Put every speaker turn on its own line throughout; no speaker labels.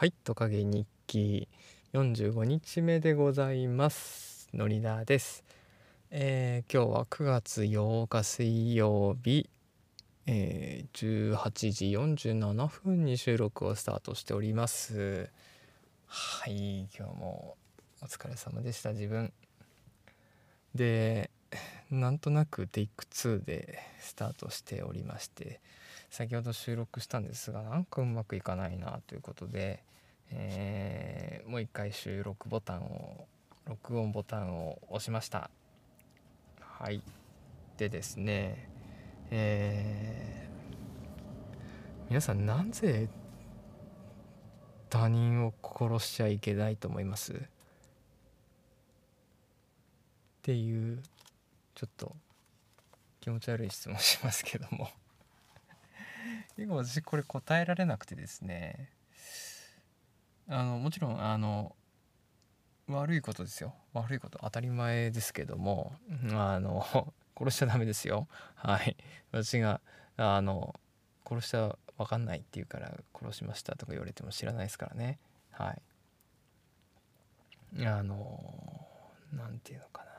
はいトカゲ日記。45日目でございます。のりだです、えー、今日は9月8日水曜日、えー、18時47分に収録をスタートしております。はい今日もお疲れ様でした自分。でなんとなくテイク2でスタートしておりまして。先ほど収録したんですがなんかうまくいかないなということで、えー、もう一回収録ボタンを録音ボタンを押しました。はい。でですねえー、皆さんなぜ他人を殺しちゃいけないと思います？っていうちょっと気持ち悪い質問しますけども。結構私これ答えられなくてですね。あのもちろんあの悪いことですよ。悪いこと当たり前ですけどもあの殺しちゃダメですよ。はい。私があの殺しちゃ分かんないって言うから殺しましたとか言われても知らないですからね。はい。あの何て言うのかな。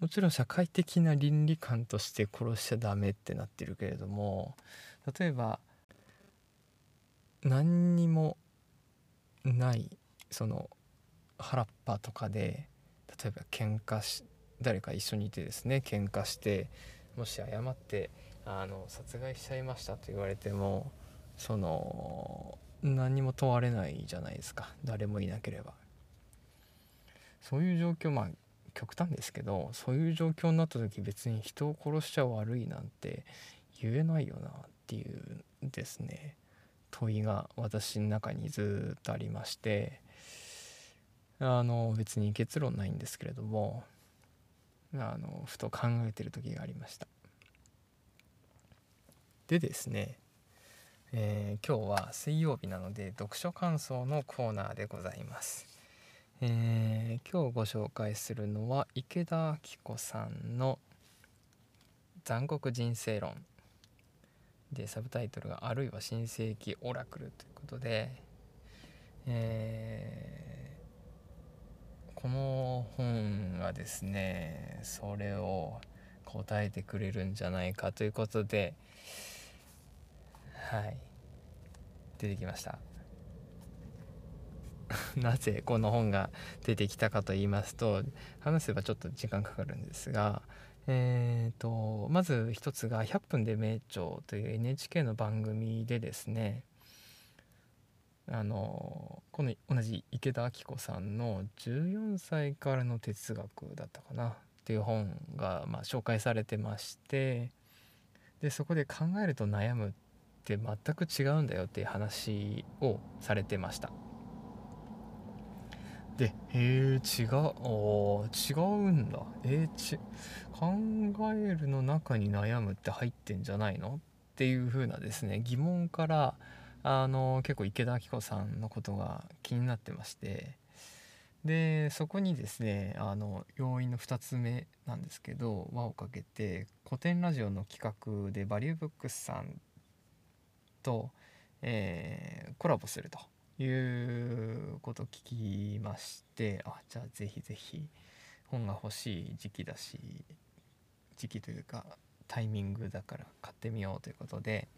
もちろん社会的な倫理観として殺しちゃダメってなってるけれども例えば何にもないその原っぱとかで例えば喧嘩し誰か一緒にいてですね喧嘩してもし誤ってあの殺害しちゃいましたと言われてもその何も問われないじゃないですか。誰もいなければ。そういう状況まあ極端ですけどそういう状況になった時別に人を殺しちゃ悪いなんて言えないよなっていうですね。問いが私の中にずっとありまして。あの別に結論ないんですけれどもあのふと考えてる時がありました。でですね、えー、今日は水曜日なので読書感想のコーナーでございます。えー、今日ご紹介するのは池田明子さんの「残酷人生論」でサブタイトルが「あるいは新世紀オラクル」ということで、えー、この本がですねそれを答えてくれるんじゃないかということではい出てきました。なぜこの本が出てきたかと言いますと話せばちょっと時間かかるんですが、えーと、まず一つが「100分で名著」という NHK の番組でですねあのこの同じ池田明子さんの「14歳からの哲学」だったかなっていう本が、まあ、紹介されてましてでそこで考えると悩むって全く違うんだよっていう話をされてました。でへえ違う違うんだ。えー、ち考えるの中に悩むって入ってんじゃないの？っていう風なですね疑問からあの結構池田明子さんのことが気になってまして。でそこにですねあの要因の2つ目なんですけど輪をかけて古典ラジオの企画でバリューブックスさんと、えー、コラボすると。いうこと聞きましてあじゃあぜひぜひ本が欲しい時期だし時期というかタイミングだから買ってみようということで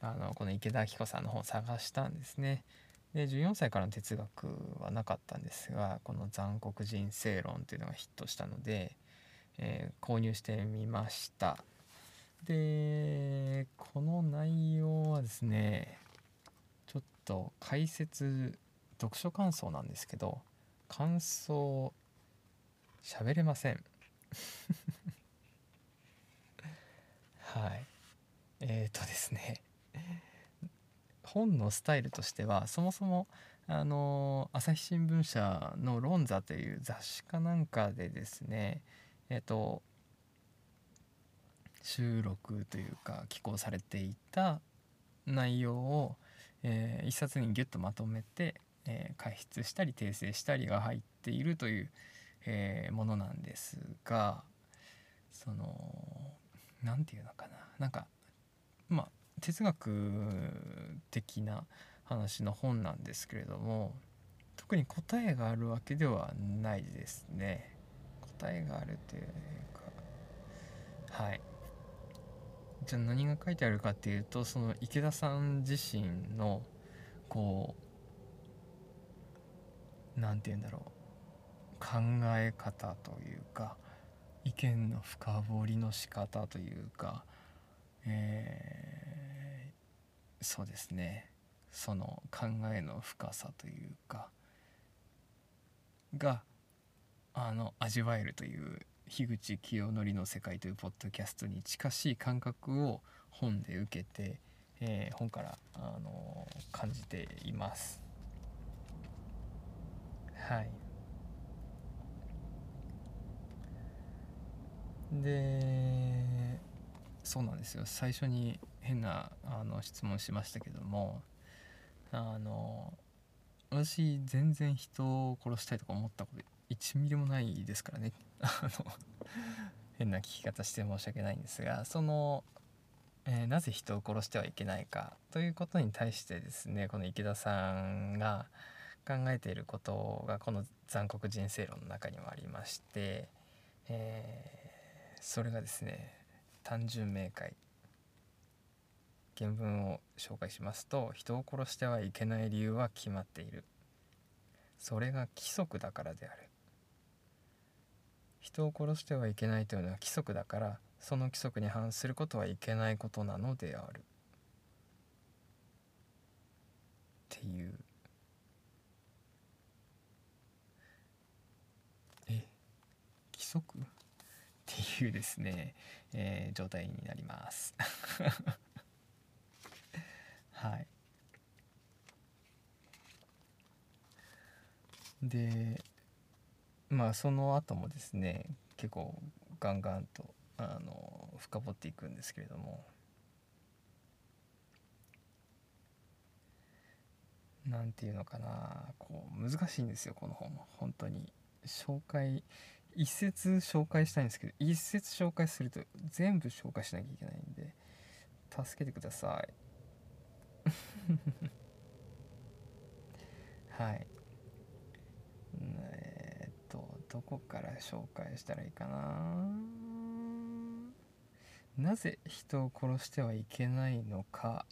あのこの池田明子さんの本を探したんですね。で14歳からの哲学はなかったんですがこの「残酷人生論」というのがヒットしたので、えー、購入してみましたでこの内容はですねと解説読書感想なんですけど感想喋れません。はい。えっ、ー、とですね。本のスタイルとしてはそもそもあの朝日新聞社の「論座」という雑誌かなんかでですねえっ、ー、と収録というか寄稿されていた内容をえー、一冊にギュッとまとめて、えー、解説したり訂正したりが入っているという、えー、ものなんですがその何て言うのかな。なんかまあ哲学的な話の本なんですけれども特に答えがあるわけではないですね。答えがあるというかはい。じゃあ何が書いてあるかっていうとその池田さん自身のこう何て言うんだろう考え方というか意見の深掘りの仕方というか、えー、そうですね。その考えの深さというかがあの味わえるという樋口清則の世界というポッドキャストに近しい感覚を本で受けて、えー、本から、あの感じています。はいでそうなんですよ最初に変なあの質問しましたけどもあの私全然人を殺したいとか思ったこと1ミリもないですからね。あの変な聞き方して申し訳ないんですがその、えー、なぜ人を殺してはいけないかということに対してですねこの池田さんが考えていることがこの「残酷人生論」の中にもありまして、えー、それがですね単純明快。原文を紹介しますと人を殺してはいけない理由は決まっている。それが規則だからである。人を殺してはいけないというのは規則だからその規則に反することはいけないことなのである。っていう。え規則？っていうですね、えー、状態になります。はい。でまあその後もですね結構ガンガンとあの深掘っていくんですけれども。何て言うのかなこう難しいんですよこの本。本当に。紹介一節紹介したいんですけど一節紹介すると全部紹介しなきゃいけないんで助けてください。はいえー、っとどこから紹介したらいいかな？なぜ人を殺してはいけないのか？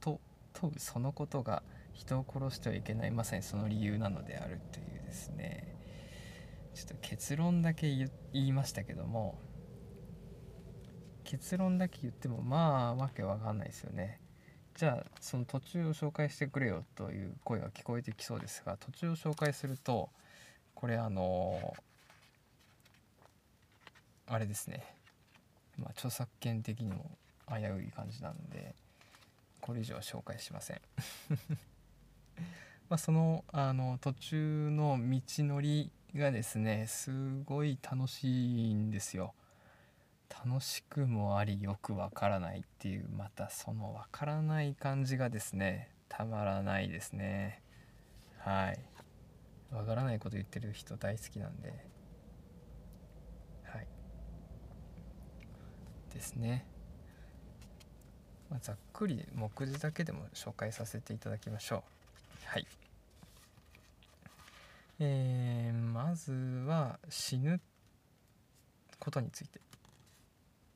と問うそのことが人を殺してはいけないまさにその理由なのであるというですね。ちょっと結論だけ言いましたけども結論だけ言ってもまあわけわかんないですよね。じゃあその途中を紹介してくれよという声が聞こえてきそうですが途中を紹介するとこれあのあれですね。まあ著作権的にも危うい感じなんでこれ以上紹介しません。まあそのあの途中の道のりがですねすごい楽しいんですよ。楽しくもありよくわからないっていうまたそのわからない感じがですねたまらないですね。はい。わからないこと言ってる人大好きなんで。はい。ですね、まあ、ざっくり目次だけでも紹介させていただきましょう。はい。えー、まずは死ぬことについて。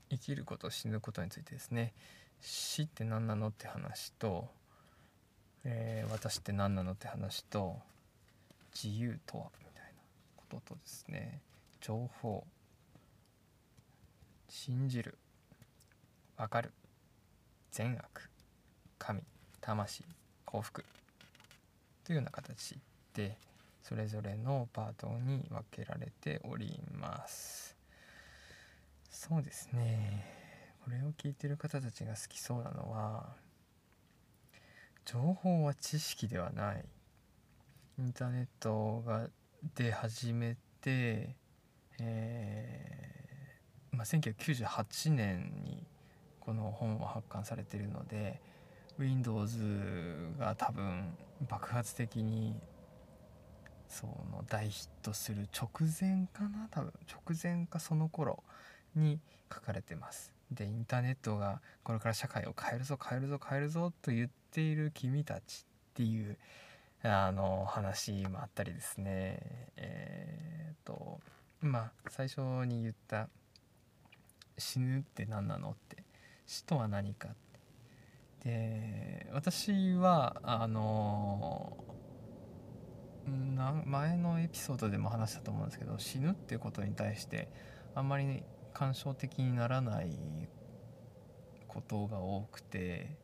生きること死ぬことについてですね。死って何なのって話と、えー、私って何なのって話と自由とはみたいなこととですね情報信じる分かる善悪神魂幸福というような形でそれぞれのパートに分けられております。そうですねこれを聞いてる方たちが好きそうなのは情報は知識ではないインターネットが出始めて、えーまあ、1998年にこの本は発刊されてるので Windows が多分爆発的にその大ヒットする直前かな多分直前かその頃に書かれてます。でインターネットがこれから社会を変えるぞ変えるぞ変えるぞと言っている君たちっていうあの話もあったりですねえっ、とまあ最初に言った「死ぬって何なの?」って死とは何かで私はあの前のエピソードでも話したと思うんですけど死ぬっていうことに対してあんまり感傷的にならないことが多くて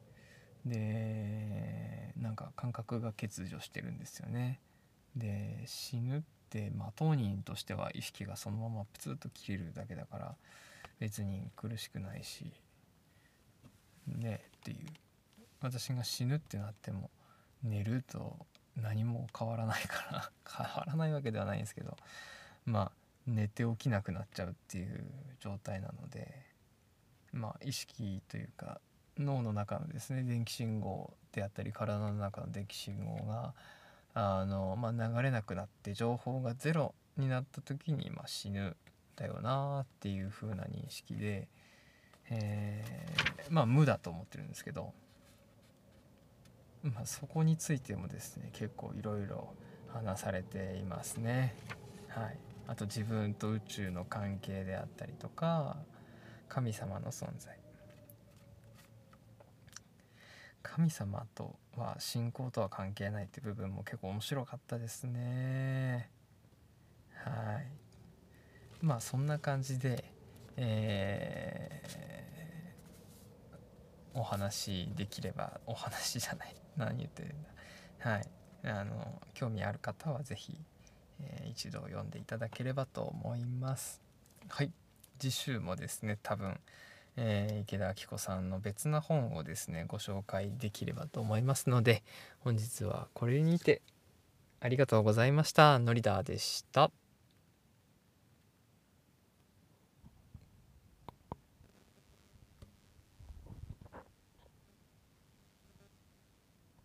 でなんか感覚が欠如してるんですよね。で死ぬって、まあ、当人としては意識がそのままプツッと切れるだけだから別に苦しくないしねっていう私が死ぬってなっても寝ると何も変わらないから 変わらないわけではないんですけどまあ寝て起きなくなっちゃうっていう状態なのでまあ意識というか脳の中のですね電気信号であったり体の中の電気信号があの、まあ、流れなくなって情報がゼロになった時に、まあ、死ぬだよなっていう風な認識で、えー、まあ無だと思ってるんですけどまあ、そこについてもですね結構いろいろ話されていますね。はい、あと自分と宇宙の関係であったりとか神様の存在神様とは信仰とは関係ないって部分も結構面白かったですね。はい。まあそんな感じでえー、お話できればお話じゃない。何言ってるんだ。はい。あの興味ある方は是非、えー、一度読んでいただければと思います。はい。次週もですね多分、えー、池田明子さんの別な本をですねご紹介できればと思いますので本日はこれにてありがとうございました。のりだでした。